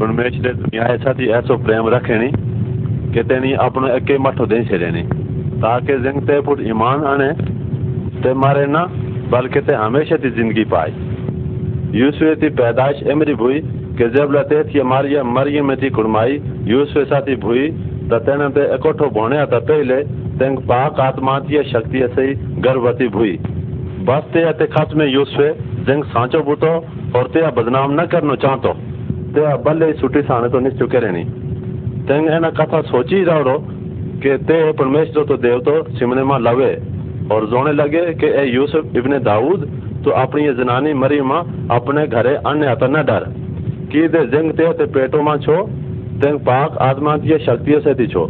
परमेश्वरे दुनिया साथी ऐसो प्रेम रखे नी कि तेनी अपनो एके मठो दे छेड़े नी ताकि जिंग ते पुट ईमान आने ते मारे ना बल्कि ते हमेशा ती ज़िंदगी पाए यूसुफ की पैदाइश एमरी हुई कि जब लते थी मारिया मरियम थी कुड़माई यूसुफ साथी भुई त तेने ते इकट्ठो भोणे त पहले तेंग पाक आत्मा की शक्ति से गर्भवती भुई बस ते खास में यूसुफ जिंग सांचो बूतो और ते बदनाम न करनो चाहतो ते भले सुटी साने तो निस चुके रहनी। तेंग एना कथा सोची रहो कि ते परमेश्वर तो देव तो सिमने में लवे और जोने लगे कि ए यूसुफ इब्ने दाऊद तो अपनी ये जनानी मरीमा अपने घरे अन्य आता न डर। की दे जिंग ते ते पेटो मा छो तेंग पाक आत्मा की शक्ति से थी छो।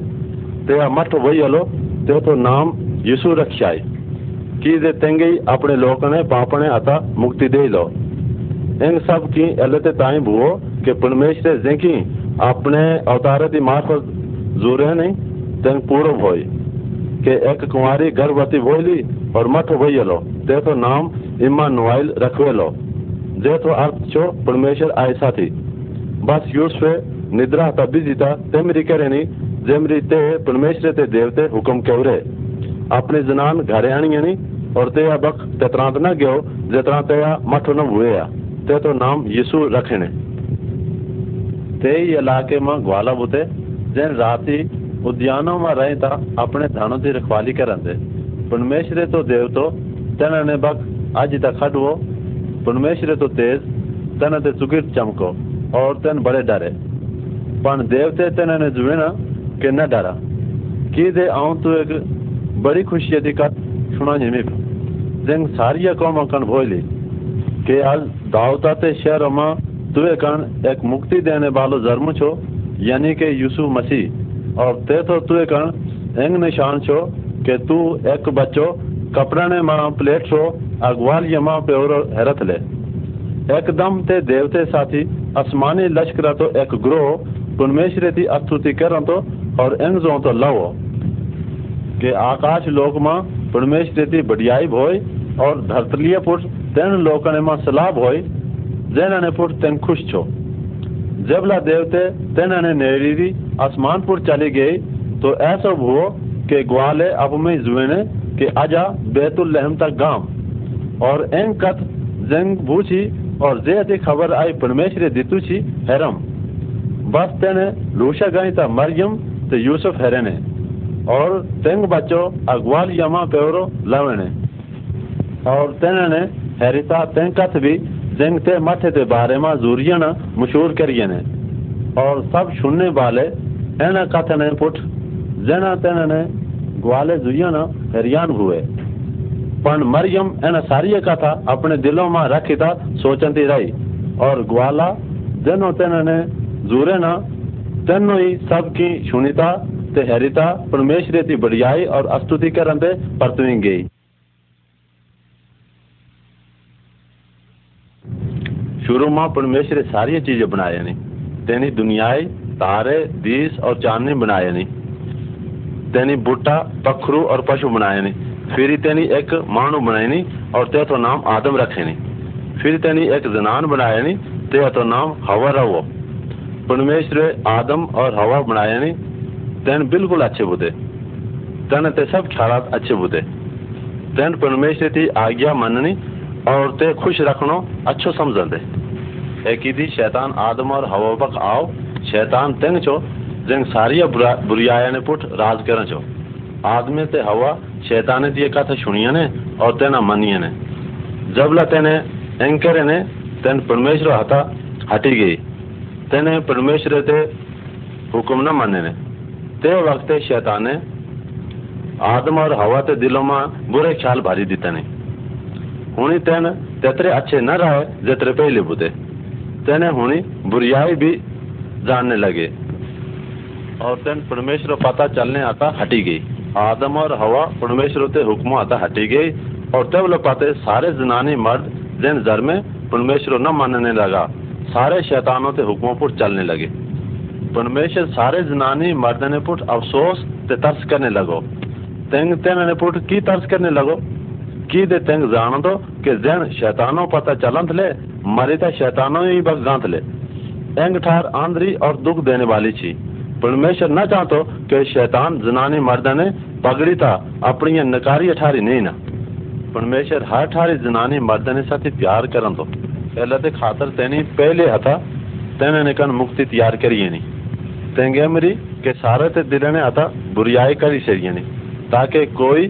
ते मठ वही हलो, ते तो नाम यीशु रखियाई। की दे तेंगे अपने लोक ने पापने अता मुक्ति दे लो। इन सब की अलत ताई बुओ के पिणमेश ते अपने अवतार की मार्फत जूरे नहीं, तेन पूर्व भोई के एक कुमारी गर्भवती भोली और मठ भइलो ते तो नाम इम्मा नुआल रखवेलो जे तो अर्थ छो परमेश्वर ऐसा थी बस यूस पे निद्रा जीता ते मेरी कह करे नहीं जेमरी ते परमेश्वर ते देवते हुक्म कह रहे अपने जनान घरे आनी और ते बख तेतरा न गयो जेतरा तया मठ न हुए या ते तो नाम यीशु रखने। ते इलाके में ग्वाला बुते जैन राती उद्यानों में रहता अपने धानों की रखवाली करते परमेश्वरे तो देव तो तेना ने बक आज तक खडवो परमेश्वरे तो तेज, तेना ते चुगिर चमको और तेन बड़े डरे। पण देवते तेना ने जुए ना कि न डरा। की दे, आऊँ तू एक बड़ी खुशी थी कत सुना कि आज दावता ते शहर में तुए कन एक मुक्ति देने वालो जन्म छो, यानी कि यूसुफ मसीह। और ते तो तुए कण एंग निशान छो कि तू एक बच्चो कपड़ा ने माँ प्लेट छो अगवाल यमा प्योरो हैरत ले। एकदम ते देवते साथी, आसमानी लश्कर तो एक ग्रोह, परमेश्वर की स्तुति कर तो और एंग जो तो लवो। कि आकाश लोक माँ परमेश्वर की बढ़ियाई भोय और धरतलीय पुट माँ सलाब होय जेना ने पुट तेन खुश छो। जबला देवते तेना ने नेड़ी आसमानपुर चली गई तो ऐसा हुआ कि ग्वाले अब में जुएने कि आजा बैतुल लहम तक गाँव। और एंग कथ जंग भूची और जे खबर आई परमेश्वर दितु छी, हैरम। बस तेने लूशा गई था मरियम तो यूसुफ हैरने। और तेंग बच्चो अगवाल यमा पेवरो लवने। और तेने हैरिता कथ भी जंग ते माथे ते बारे में जूरियन मशहूर करिए ने और सब सुनने वाले एना कथन जना तेना ने ग्वाले जुयन हैरियान हुए पण मरियम एना सारी कथा अपने दिलों में रखी सोचती रही और ग्वाला जनो तेना ने जूरे ना तेनो ही सबकी सुनीता ते हैरिता परमेश्वर की बढ़ियाई और स्तुति करन ते परतवी गई शुरू में परमेश्वर सारी चीज़ें बनाए नहीं तेनी दुनियाई, तारे, दीस और चांदनी बनाए नहीं तेनी बूटा पखरू और पशु बनाए नहीं फिर तेनी एक मानू बनाए नहीं और ते तो नाम आदम रखे नहीं फिर तेनी एक जनान बनाए नहीं ते तो नाम हवा रहो परमेश्वर आदम और हवा बनाया नहीं तेन बिल्कुल अच्छे बुते तेन ते सब ख्याल अच्छे बुते तेन परमेश्वर की आज्ञा मननी और ते खुश रखनो, अच्छो समझते एक दी शैतान आदम और हवा बक आओ, शैतान तेंग चो, जंग सारी बुरियाया ने पुट राज कर छो आदमी ते हवा, शैतान दी कथा सुनिया ने, और तेना मनिया ने। जबला तेने एंकर ने, तेन परमेश्वर हता, हटी गई। तेने परमेश्वर ते हुक्म न माने ने। ते वक्त शैतान ने आदम और हवा ते दिलों में बुरे ख्याल भारी दिता नहीं हुनी तेन तेतरे अच्छे न रहे, जितरे पहले बुते। तेने हुनी बुरियाई भी जानने लगे। और तेन परमेश्वर पता चलने आता हटी गई। आदम और हवा परमेश्वर ते हुक्म आता हटी गई। और तब लोग पाते सारे जनानी मर्द जिन जर में परमेश्वर न मानने लगा। सारे शैतानों ते हुक्मों पर चलने लगे। परमेश्वर सारे जनानी मर्द ने पुट अफसोस ते तरस करने लगो। तेंग तेन ने पुट की तरस करने लगो? की दे तेंग जान दो कि जन शैतानों पता चलंत ले, मरे तो शैतानों ही बस गांत ले। एंग ठार आंधरी और दुख देने वाली थी परमेश्वर न चाहतो कि शैतान जनानी मर्दने पगड़ी था अपनी नकारी अठारी नहीं ना। परमेश्वर हर ठारी जनानी मर्दने साथ प्यार करन तो पहले ते खातर तेनी पहले हथा, तेने निकन मुक्ति तैयार करी नहीं तेंगे मरी के सारे ते दिल ने आता बुरियाई करी सही नहीं ताकि कोई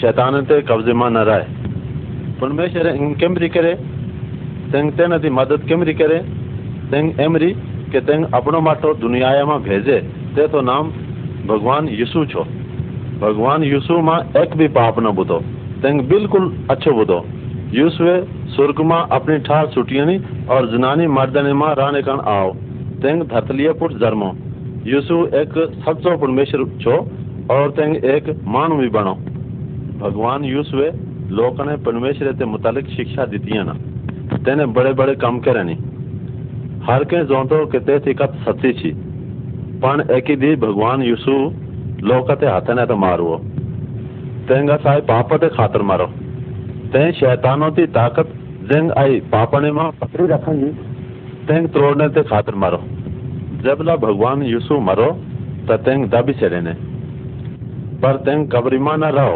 शैतान ते कब्जे में न रहे। परमेश्वर इन कैमरी करे? तंग ते नदी मदद कैमरी करे? तंग एमरी के तंग अपनो माटो दुनिया माँ भेजे। ते तो नाम भगवान यीशु छो। भगवान यीशु माँ एक भी पाप न बुदो तंग बिल्कुल अच्छो बुदो यीशु स्वर्ग माँ अपनी ठार सुटियनी और जनानी मर्दने माँ रहने कण आओ। तंग धतलिया पुट जर्मो। यीशु एक सच्चो परमेश्वर छो और तंग एक मानु भी बनो मानव भी बनो भगवान यूसुए लोक ने परमेश्वर के मुतालिक शिक्षा दी ना તેને બડે બડે કામ કરે નહીં હર કે જોતો કે તે કત સચ્ચી છી પણ એકી દી ભગવાન યીશુ લોકતે હાથને તો મારવો તેંગા સાહેબ પાપતે ખાતર મારો તે શૈતાનોથી તાકત જેંગ आई पापने में पकड़ी रखेंगी तेंग तोड़ने ते खातर मारो जबला भगवान यीशु मरो त तेंग दबी चढ़े ने पर तेंग कबरी में न रहो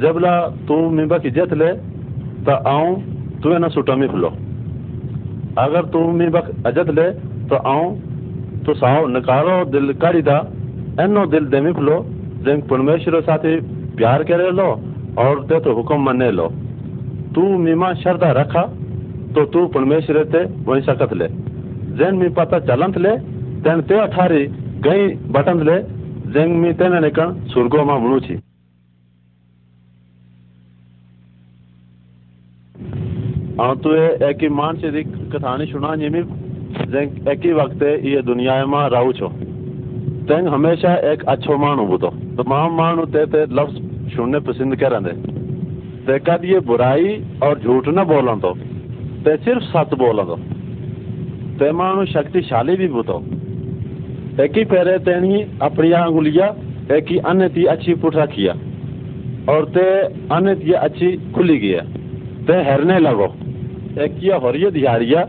जबला तू मी बकी जत ले तो आऊँ तुए न सुटा में फलो अगर तू मी बक अजत ले तो आऊँ तो साव नकारो दिल काढ़ी दा एनो दिल दे में फलो जेंग परमेश्वर साथे प्यार करे लो और ते तो हुक्म मने लो। तू मीमा श्रद्धा रखा तो तू परमेश्वर ते वही सकत ले। जेन मी पता चलंत ले, तेन ते अठारी गई बटन ले, जेंग मी तेने निकन सुर्गो मा मणु हाँ तो ये एक ही मान से कथानी सुना जिमी जेंग एक वक्त ये दुनिया में, रहू छो। तेंग हमेशा एक अच्छो मानू बुतो। तमाम मानू ते ते लफ्ज सुनने पसंद कर रहे ते कद ये बुराई और झूठ न बोलो तो ते सिर्फ़ सच बोलो तो। ते मानू शक्तिशाली भी बुतो। एक ही फेरे तेनी अपनी अंगुलिया एक ही अन्य थी अच्छी पुट रखिया। और ते अन्य थी अच्छी खुली गया। ते हरने लगो। दिहाड़िया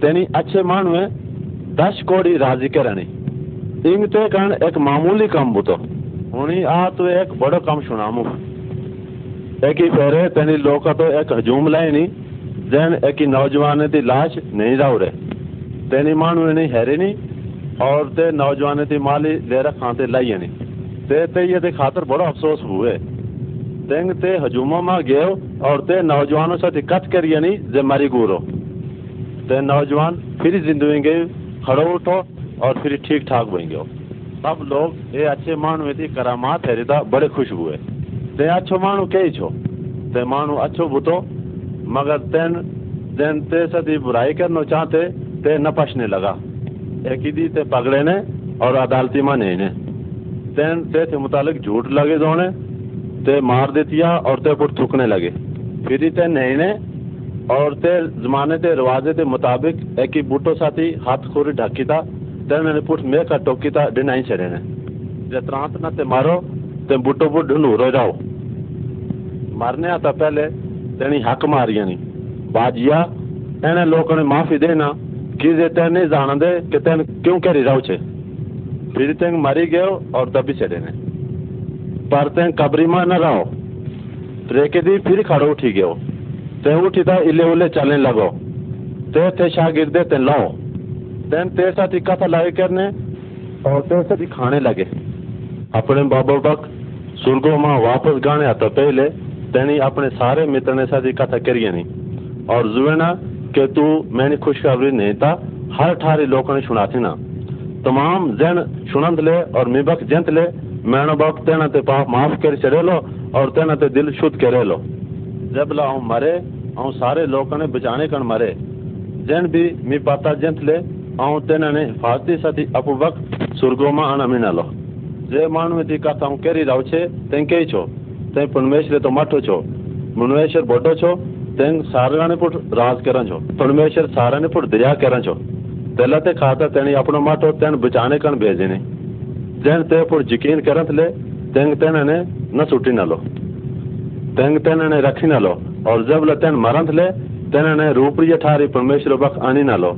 तेनी अच्छे मानवे दस कोड़ी राज़ी करनी। इंग ते कारण एक मामूली काम बुतो। हुनी आ तो एक बड़ो काम सुनामू। एक ही फेरे तेनी लोग तो एक हजूम लाइनी जैन एक ही नौजवान की लाश नहीं जाओ रे तेनी मानू नहीं हैरे नहीं और ते नौजवान की माली ले रखा ते लाई नहीं ते ते ये दे खातर बड़ा अफसोस हुए। ते में गयो और ते नौजवानों से कच करिए नहीं जे मरी गुरो। ते नौजवान फिर ज़िंदगी गए खड़ो उठो और फिर ठीक ठाक बन गयो। सब लोग ये अच्छे मानू थी करामात है रिता बड़े खुश हुए। ते अच्छो मानू कई छो? ते मानू अच्छो बुतो, मगर तेन तेन ते सदी बुराई करना चाहते, ते न पछने लगा। एक ही दी ते पगड़े ने और अदालती में नहीं ने। तेन ते थे मुतालिक झूठ लगे जोने ते मार देतिया और ते पुट थूकने लगे। फिर ते नहीं ने और ते जमाने ते रिवाजे के मुताबिक एक ही बूटो साथी हाथ खोरी ढकी था तेने पुट में का टोकी था डिनाई चढ़े ने। जत्रांत ना ते मारो, ते बूटो बुट ढूंढू रो जाओ। मारने आता पहले तेनी हक मारिया नहीं बाजिया एने लोगों ने माफ़ी देना कि जे तेन जान दे कि तेन क्यों करी जाओ छे। फिर तेंग मरी गयो और दबी चढ़े ने। में न रहो। रेके दी फिर खड़ो उठी गयो। ते उठी था इले उले चलने लगो। ते थे शागिर्दे ते लो तेन ते साथ कथा लगे करने, और ते साथ खाने लगे। अपने बाबो बक सुर्गो माँ वापस गाने आता पहले, तेनी अपने सारे मित्र ने साथ कथा करिए नहीं और जुएना के तू मैंने खुशखबरी नहीं था हर ठारी लोगों ने सुना थी ना। तमाम जन सुनंद ले और मिबक जंत ले मैनो बाप तेना ते पाप माफ कर चढ़ेलो और तेना ते दिल शुद्ध करेलो जब ला मरे और सारे लोगों ने बचाने कण मरे जन भी मी पाता जंतले ऐं तेनाने हिफाज़ती साथी अपु वक़्त सुर्गोमा अण मिनालो જે માનવે તી કથા હું કરી રહ્યો છે તે કહે છો તે પરમેશ્વર તો માઠો છો મનુષ્ય બોટો છો તે સારાને પુટ રાજ કરણ છો પરમેશ્વર સારાને પુટ દયા કરણ છો તેલા તે ખાતા તેની આપણો માટો તેને બચાને કણ ભેજેને જેન તે પુટ यकीन करत ले तेंग तेनाने न छुट्टी न लो तेंग तेनाने रखी न लो और जब ले तेन मरंत ले तेनाने रूपरी ठारी परमेश्वर बख आनी न लो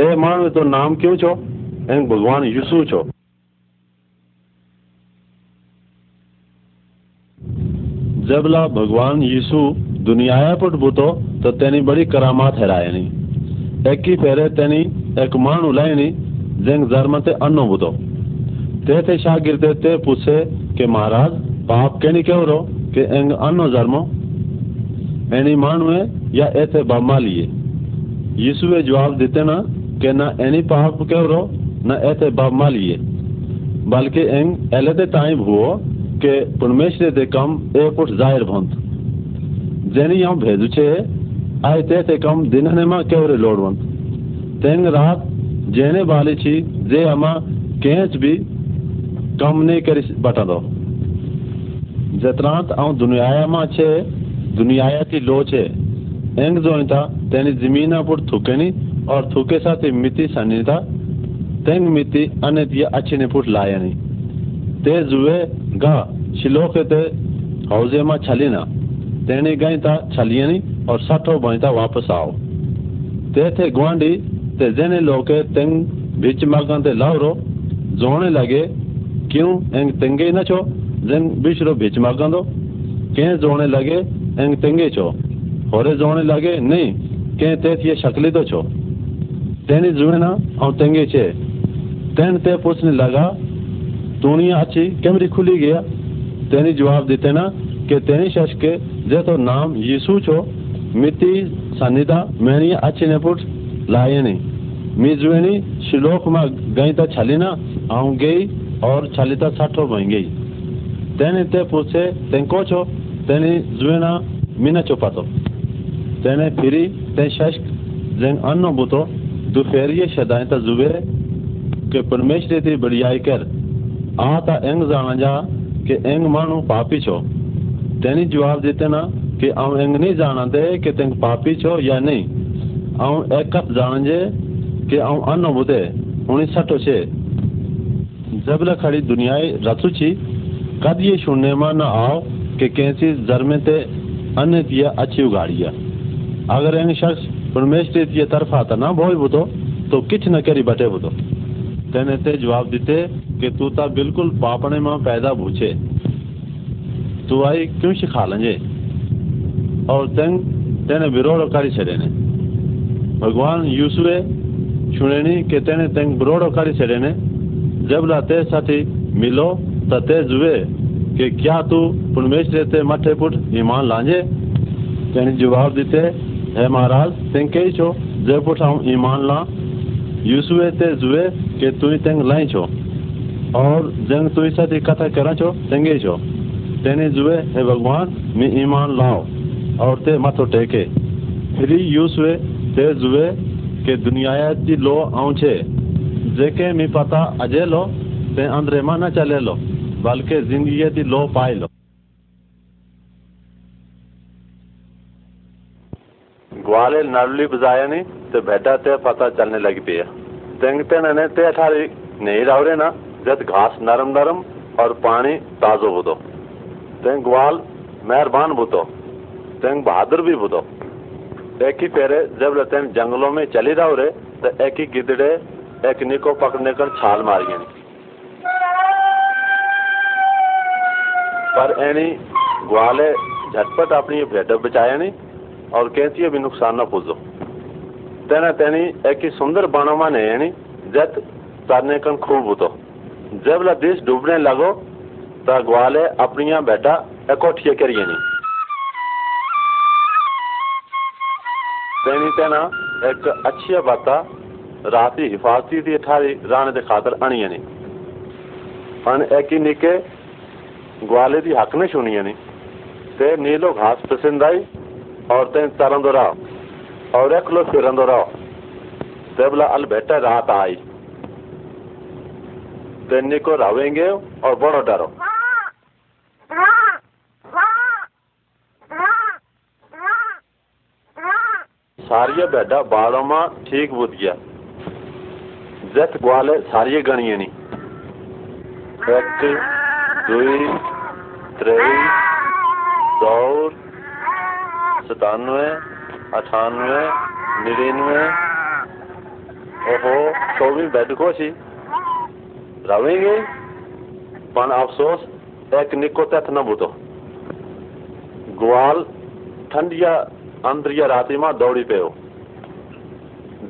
ए मानव तो नाम क्यों छो एंग भगवान यीशु छो જબલા ભગવાન યીસુ દુનિયાએ પર ભૂતો તો તેની બડી કરામાત હેરાયની એકી ફેરે તેની એક માણું લઈને જેંગ ધર્મતે અન્નો ભૂતો कहते शागिर ते पूछे के महाराज पाप नहीं क्यों रो के एंग अन्नो जर्मो एनी मानवे या ऐसे बामा लिए। यीशु ने जवाब देते ना के ना एनी पाप क्यों रो, ना ऐसे बामा लिए। बल्कि एंग एलेदे टाइम हुओ के परमेश्वर दे कम एक उठ ज़ाहिर भंत। जेनी यहाँ भेजू छे, आए ते ते कम दिन ने माँ क्यों रे लोड लोड़वंत तेंग रात जेने वाली छी, जे हमा कैंच भी कम नहीं कर बटद जतरात आ दुनियाया में छे दुनियाया थी लो छे एंग जो था तेने ज़मीन पर थूके नहीं और थूके साथ ही मिति सनी था तेंग मिति अने दिए अच्छे ने पुट लाए नहीं ते जुए गा शिलो के ते हौजे में छली ना तेने गए था छलिए नहीं और सठो बनी था वापस आओ ते थे गुआंडी ते जेने लोके तेंग बीच मार्ग ते लाओ जोने लगे क्यों एंग तेंगे न छो जेन बिशरो बीच मागंदो के जोने लगे, एंग तेंगे छो होरे जोने लगे, नहीं, के ते थी शकली तो छो तेनी जुएना और तेंगे छे तेन ते पूछने लगा दुनिया अच्छी कैमरी खुली गया? तेनी जवाब देते ना, कि तेनी शश के, जे तो नाम यीशु छो मिति सनिदा मैंने अच्छी ने पुट लाए नहीं। मी शिलोक में गई तो छलीना आऊँ गई ઓર ચાલીતા સાઠો ભાંગી તેને તે પૂછે તે કો છો તેની જુએના મીને ચોપાતો તેને ફીરી તે શશ જેન અન્નો બુતો દુફેરીએ શદાયતા જુએ કે પરમેશ રેતી બળિયાઈ કર આતા એંગ જાણા જા કે એંગ માણું પાપી છો તેની જવાબ દેતે ના કે આઉં એંગ નહીં જાણા દે કે તેંગ પાપી છો યા નહીં આઉં એક જ જાણજે કે આઉં અન્નો બુતે ઉણી સઠો છે जबला खड़ी दुनिया रसुची कद ये सुनने में न आओ कि कैसी जरमे ते अन्य दिया अच्छी उगाड़िया अगर एंग शख्स परमेश तरफा दिया तरफ़ आता ना भोज बुतो तो किच न करी बटे बुतो। तेने ते जवाब दीते कि तू ता बिल्कुल पापने में पैदा भूछे तू आई क्यों सिखा लेंगे और तेंग तेने विरोध करी छे भगवान यूसुए सुनेनी के तेने तेंग विरोध करी छे જબલા તે સાથી મિલો તો તે જુએ કે ક્યાં તું પરમેશ્વર તે મઠે પુટ ઈમાન લાંજે તેને જવાબ દીતે હે મહારાજ તેં કહી છો જે પુટ હું ईमान ला યુસુએ તે જુએ કે તું તેંગ લાઈ છો और जंग तुई साथी कथा करा छो तेंगे छो तेने जुए हे भगवान मी ईमान लाओ और ते मथो टेके फिर यूसुए ते जुए के दुनिया दी लो आऊं छे जेके मी पता अजे लो, ते अंदरे मा न चले लो, बल्कि ज़िंदगी दी लो पाए लो। ग्वाले नरली बजाया नहीं तो बेटा ते पता चलने लगी पिया तेंगते ने ते अठारी नहीं रावरे ना जब घास नरम नरम और पानी ताजो बुदो तेंग ग्वाल मेहरबान बुतो तेंग बहादुर भी बुतो एक ही पेरे, जब तेन जंगलों में चली रहो रे तो एक ही गिदड़े एक निको पकड़ने कर छाल मारिए पर एनी ग्वाले झटपट अपनी भेड़ बचाया नहीं और कैंसी भी नुकसान न पुजो तेना तेनी एक ही सुंदर बाणों माने यानी जत तरने कन खूब होतो। जब ला देश डूबने लगो तो ग्वाले अपनी बेटा इकट्ठिए करिए नहीं। तेनी तेना एक अच्छी बात राती हिफाजती थी ठारी राने दे खातर अणिए नहीं अन एक निके ग्वाले दी हक ने सुनिए नहीं ते नीलो घास पसंद आई और तेन तरंदो रहा और एकलो फिरंदो रहो तेबला अल बेटा, रात आई। तेनी को रवेंगे और बड़ो डरो। सारिया बेटा बाड़ों में ठीक बुझ गया। जत ग्वाले सारिये गणिए नहीं एक, दुई त्रेई सौर सतानवे, अठानवे, निन्यानवे। ओहो चौबीस बेड को छी रवेंगे? पण अफसोस, एक निको तथ न बूतो। ग्वाल ठंडिया, अंदरिया राति माँ दौड़ी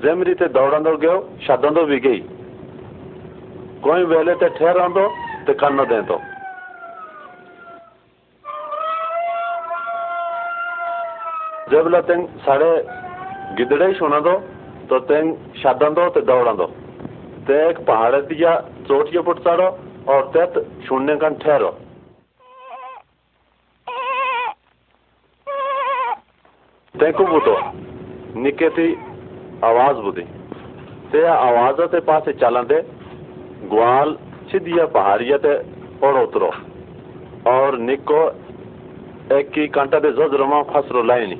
ज़मीरी ते दौड़ंदड़ गयो छॾंदो बि गई कोई वेले ते ठहिरंदो ते कन ॾींदो जंहिं महिल तंहिं साड़े गिदड़े सुणंदो त तंहिं छॾंदो ते दौड़ंदो ते हिकु पहाड़ थी जा चोटीह फुट चढ़ो और तेत शून्य कन ठहिरो तंहिं कुबूतो निके थी आवाज़ बुधी। ते आवाज़ ते पासे चलंदे ग्वाल सीधिया पहाड़िया ते ओड़ उतरो। और निको एक कांटा दे जजरमा फसरो लाइनी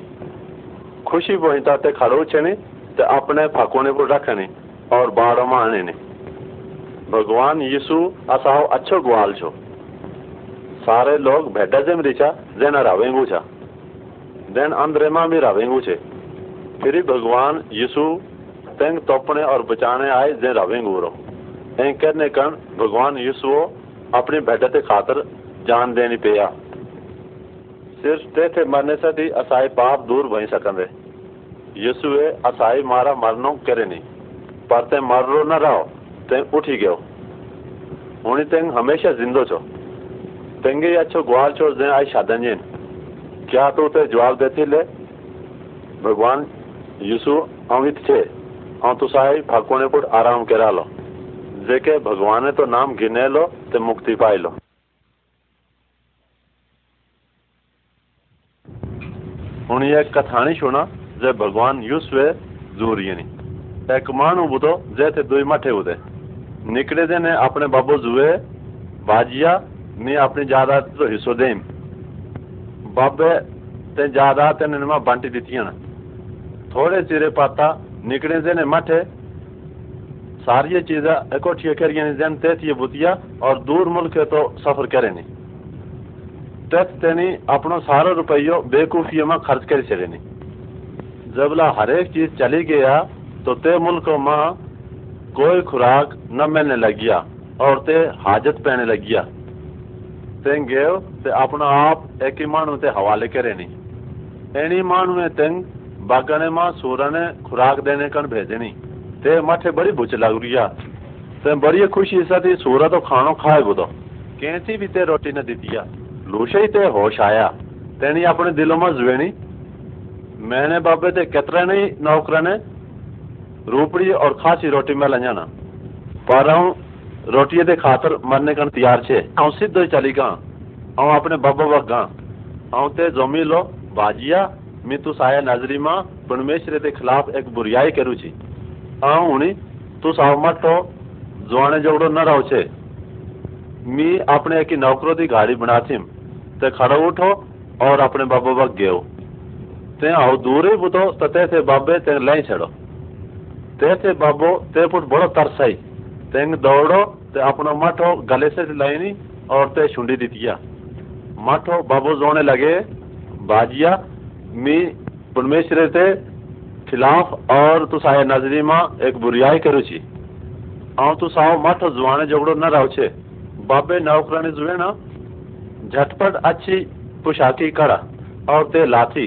खुशी पहुँचता ते खड़ो छने ते अपने फाकोने को रखने और बाड़ में आने ने। भगवान यीशु असाओ अच्छो ग्वाल छो। सारे लोग भेडा जेम रिचा जेना रावेंगू छा। देन अंदरे में भी रावेंगू छे। फिर भगवान यीशु तेंग तोपने और बचाने आए, जे रावेंगू रो ऐं करने कण, भगवान यीशु अपनी भेडा ते खातर जान देनी पिया। सिर्फ़ ते थे मरने से थी असाई पाप दूर भई सकंदे। यीशुए असाई मारा मरनो करे नहीं पर ते मरो न रहो, ते उठी गयो। हुणी तेंग हमेशा जिंदो छो। तेंगे अच्छो ग्वाल छो, जे आई शादन क्या तू ते जवाब देती ले? भगवान यीशु अंगित छे। ऐं तूं साई भगवान पुट आराम करा लो। जेके भगवान ने तो नाम गिने लो ते मुक्ति पाई लो। हुन ये कथानी सुना जे भगवान युसवे जुरियनी एक मानु बुदो जे ते दुई मठे निकले दे ने अपने बाबू जुए, बाजिया, ने अपनी जायदाद तो हिस्सो देम। बाबे ते जायदाद इन्हनि माँ बांटी ना। थोड़े चिरे पाता निकले देने मठ है सारी चीजा इकोठिए कर बुतिया, और दूर मुल्क है तो सफ़र करे नहीं। तथ तेनी अपना सारा रुपयो बेकूफिये में खर्च कर सके नहीं। जबला हरेक चीज़ चली गया तो ते मुल्क में कोई खुराक न मिलने लग गया और ते हाजत पैने लग गया तेंग गेव, ते अपना आप एक ही मानू ते हवाले करे नहीं। एनी मानू तेंग बागने में सूर ने खुराक देने कन भेजनी ते मथे बड़ी भूच लग रही ते बड़ी खुशी से सूर तो खानो खाए बुदो कैसी भी ते रोटी न दिया लूशे ही ते होश आया। तेनी अपने दिलों में जुएनी मैंने बाबे ते कितने नहीं नौकर ने रूपड़ी और खासी रोटी में लंजाना पर हूँ रोटी दे खातर मरने का तैयार छे। हूँ सीधो चली गा। हूँ अपने बाबा वक गा। हूँ ते जमी लो, बाजिया मी तू साया नजरी माँ परमेश्वर के खिलाफ एक बुराई करू छी हूँ हुनी तू साव मठो जुआने जोड़ो न रहो छे मी अपने एक नौकरों की गाड़ी बना थी ते खड़ो उठो और अपने बाबा वक गयो ते आओ दूर ही बुतो तते थे बाबे ते लाई छड़ो ते थे बाबो ते पुट बड़ो तरसाई तेंग दौड़ो ते अपनो मठो गले से लाइनी और ते छुंडी दितिया मठो बाबो जोने लगे बाजिया मी परमेश्वर ते खिलाफ और तू साया नजरी माँ एक बुराई करू छी आउ तू साव मठो जुआने जोगड़ो न रहो छे बाबे नौकरानी जुए ना, झटपट अच्छी पोशाकी कड़ा और ते लाथी।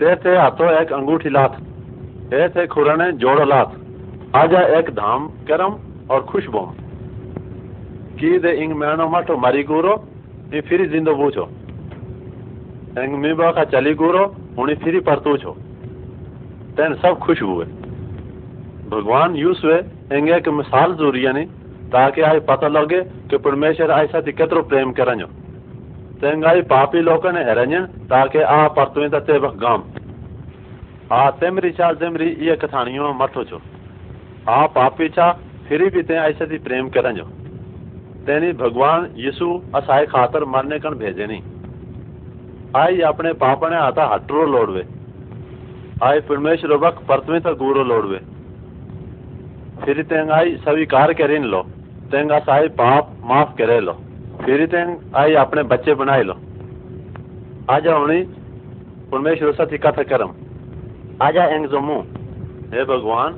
ते ते हाथों एक अंगूठी लाथ ए थे खुरने जोड़ो लाथ। आजा एक धाम करम और खुश बोम की दे इंग मैनो मठो मरी गुरो ये फिर जिंदो बूझो। इंग मीबा का चली गुरो उन्हें फिर परतू छो। तेन सब खुश हुए। भगवान यूस हुए इंगे एक मिसाल ज़रूरी यानी ताकि आई पता लगे कि परमेश्वर ऐसा केतरो प्रेम करें तेंगाई पापी लोग ने हेरन ताकि आ परतुई ते गाम। आ तेमरी चा जेमरी ये कथानियों मठो छो। आ पापी चा, फिर भी ते ऐसे थी प्रेम करन जो तेनी भगवान यीशु असाए खातर मरने कन भेजे नहीं। आई अपने पापने आता हटरो लोड़वे। आई परमेश्वर वक परतवे तक गुरो लोड़वे। फिर तेंग आई स्वीकार करीन लो। तेंग असाए पाप माफ़ करे लो। फिर तेंग आई अपने बच्चे बनाए लो। आजा होनी परमेश्वर साथी कथा करम। आजा एंग जमू हे भगवान,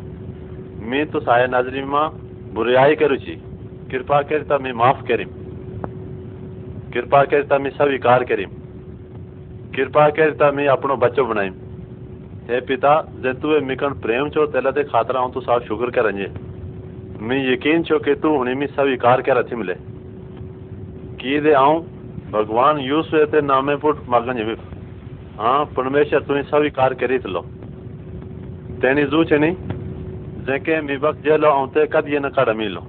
मी तो साया नजरी माँ बुराई करू छी। कृपा करता मी माफ़ करीम। कृपा करता मी कृपा करता मी अपनो बच्चो बनाईम हे पिता जे तू मिकन प्रेम छो तेला ते खातर आऊँ तू साफ़ शुक्र करंजे मी यकीन छो कि तू हुनी मी स्वीकार कर अथी मिले की दे आऊँ भगवान यूस ते नामे पुट मगन जिमी हाँ परमेश्वर तू स्वीकार करी लो तेनी जू चनी जेके मी वक्त जेलो आऊँ ते कद ये न कर मिलो